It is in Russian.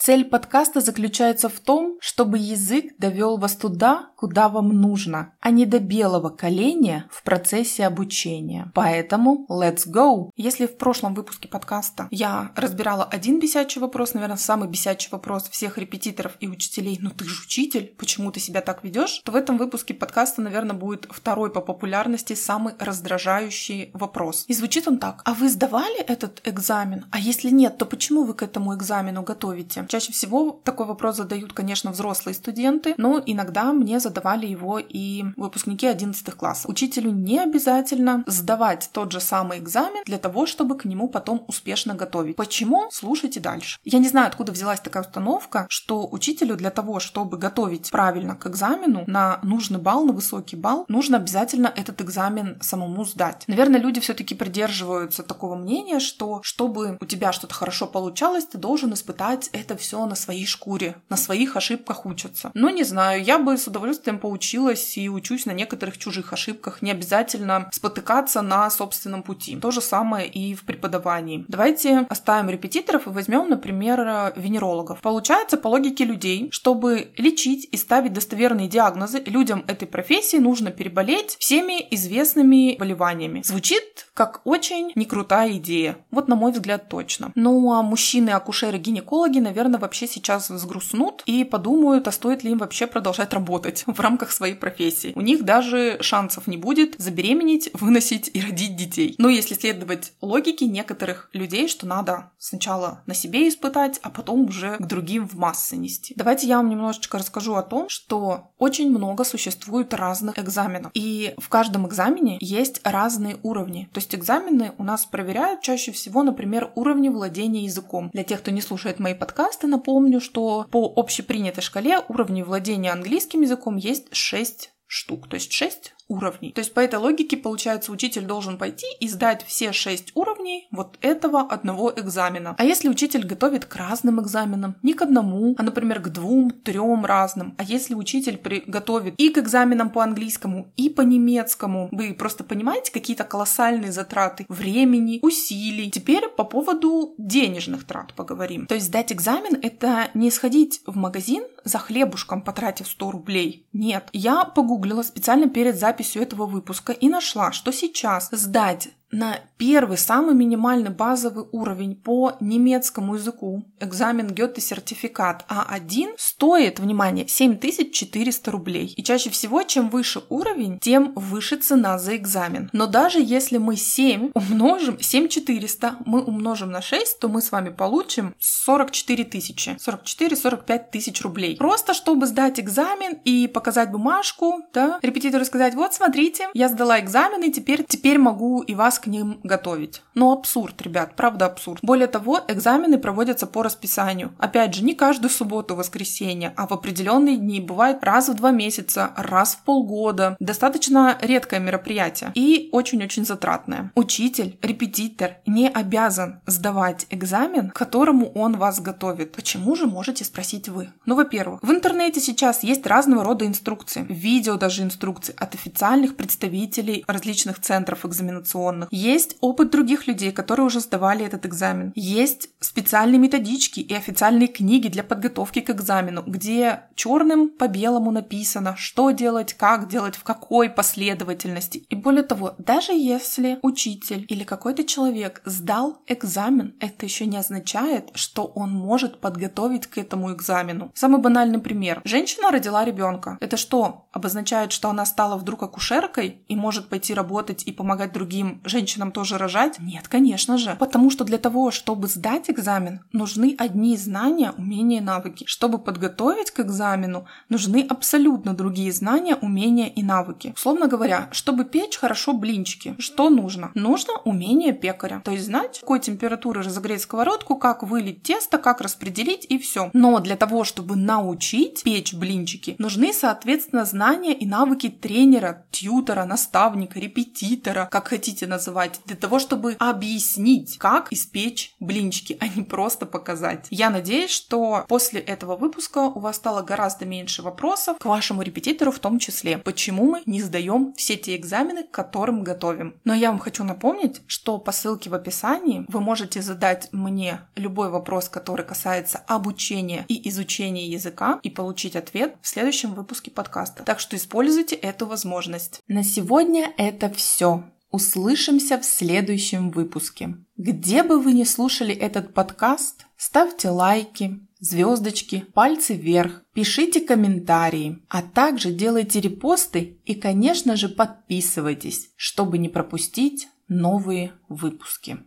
Цель подкаста заключается в том, чтобы язык довел вас туда, куда вам нужно, а не до белого коленя в процессе обучения. Поэтому let's go! Если в прошлом выпуске подкаста я разбирала один бесячий вопрос, наверное, самый бесячий вопрос всех репетиторов и учителей, ну ты же учитель, почему ты себя так ведешь, то в этом выпуске подкаста, наверное, будет второй по популярности самый раздражающий вопрос. И звучит он так. А вы сдавали этот экзамен? А если нет, то почему вы к этому экзамену готовите? Чаще всего такой вопрос задают, конечно, взрослые студенты, но иногда мне задавали его и выпускники 11 классов. Учителю не обязательно сдавать тот же самый экзамен для того, чтобы к нему потом успешно готовить. Почему? Слушайте дальше. Я не знаю, откуда взялась такая установка, что учителю для того, чтобы готовить правильно к экзамену на нужный балл, на высокий балл, нужно обязательно этот экзамен самому сдать. Наверное, люди все-таки придерживаются такого мнения, что чтобы у тебя что-то хорошо получалось, ты должен испытать это все на своей шкуре, на своих ошибках учатся. Но не знаю, я бы с удовольствием поучилась и учусь на некоторых чужих ошибках. Не обязательно спотыкаться на собственном пути. То же самое и в преподавании. Давайте оставим репетиторов и возьмем, например, венерологов. Получается, по логике людей, чтобы лечить и ставить достоверные диагнозы, людям этой профессии нужно переболеть всеми известными болеваниями. Звучит как очень некрутая идея. Вот на мой взгляд точно. Ну а мужчины-акушеры-гинекологи, наверное, наверное, вообще сейчас взгрустнут и подумают, а стоит ли им вообще продолжать работать в рамках своей профессии. У них даже шансов не будет забеременеть, выносить и родить детей. Но если следовать логике некоторых людей, что надо сначала на себе испытать, а потом уже к другим в массы нести. Давайте я вам немножечко расскажу о том, что очень много существует разных экзаменов. И в каждом экзамене есть разные уровни. То есть экзамены у нас проверяют чаще всего, например, уровни владения языком. Для тех, кто не слушает мои подкасты, подкаста напомню, что по общепринятой шкале уровней владения английским языком есть 6 штук, то есть 6 уровней. То есть по этой логике, получается, учитель должен пойти и сдать все шесть уровней вот этого одного экзамена. А если учитель готовит к разным экзаменам, не к одному, а, например, к двум, трем разным, а если учитель готовит и к экзаменам по английскому, и по немецкому, вы просто понимаете какие-то колоссальные затраты времени, усилий. Теперь по поводу денежных трат поговорим. То есть сдать экзамен — это не сходить в магазин за хлебушком, потратив 100 рублей. Нет. Я погуглила специально перед записью записью этого выпуска и нашла, что сейчас сдать на первый, самый минимальный базовый уровень по немецкому языку, экзамен Гёте сертификат А1, стоит, внимание, 7400 рублей. И чаще всего, чем выше уровень, тем выше цена за экзамен. Но даже если мы 7 умножим, 7400 мы умножим на 6, то мы с вами получим 44 тысячи, 44-45 тысяч рублей. Просто чтобы сдать экзамен и показать бумажку, да, репетитору сказать, вот смотрите, я сдала экзамен и теперь, теперь могу и вас к ним готовить. Но абсурд, ребят, правда абсурд. Более того, экзамены проводятся по расписанию. Опять же, не каждую субботу, воскресенье, а в определенные дни. Бывает раз в два месяца, раз в полгода. Достаточно редкое мероприятие и очень-очень затратное. Учитель, репетитор не обязан сдавать экзамен, к которому он вас готовит. Почему же можете спросить вы? Ну, во-первых, в интернете сейчас есть разного рода инструкции, видео даже инструкции от официальных представителей различных центров экзаменационных. Есть опыт других людей, которые уже сдавали этот экзамен. Есть специальные методички и официальные книги для подготовки к экзамену, где черным по белому написано, что делать, как делать, в какой последовательности. И более того, даже если учитель или какой-то человек сдал экзамен, это еще не означает, что он может подготовить к этому экзамену. Самый банальный пример. Женщина родила ребенка. Это что, обозначает, что она стала вдруг акушеркой и может пойти работать и помогать другим женщинам женщинам тоже рожать? Нет, конечно же. Потому что для того, чтобы сдать экзамен, нужны одни знания, умения и навыки. Чтобы подготовить к экзамену, нужны абсолютно другие знания, умения и навыки. Условно говоря, чтобы печь хорошо блинчики, что нужно? Нужно умение пекаря. То есть знать, какой температуры разогреть сковородку, как вылить тесто, как распределить и все. Но для того, чтобы научить печь блинчики, нужны, соответственно, знания и навыки тренера, тьютера, наставника, репетитора, как хотите называть, для того, чтобы объяснить, как испечь блинчики, а не просто показать. Я надеюсь, что после этого выпуска у вас стало гораздо меньше вопросов к вашему репетитору в том числе. Почему мы не сдаем все те экзамены, к которым готовим? Но я вам хочу напомнить, что по ссылке в описании вы можете задать мне любой вопрос, который касается обучения и изучения языка, и получить ответ в следующем выпуске подкаста. Так что используйте эту возможность. На сегодня это все. Услышимся в следующем выпуске. Где бы вы ни слушали этот подкаст, ставьте лайки, звездочки, пальцы вверх, пишите комментарии, а также делайте репосты и, конечно же, подписывайтесь, чтобы не пропустить новые выпуски.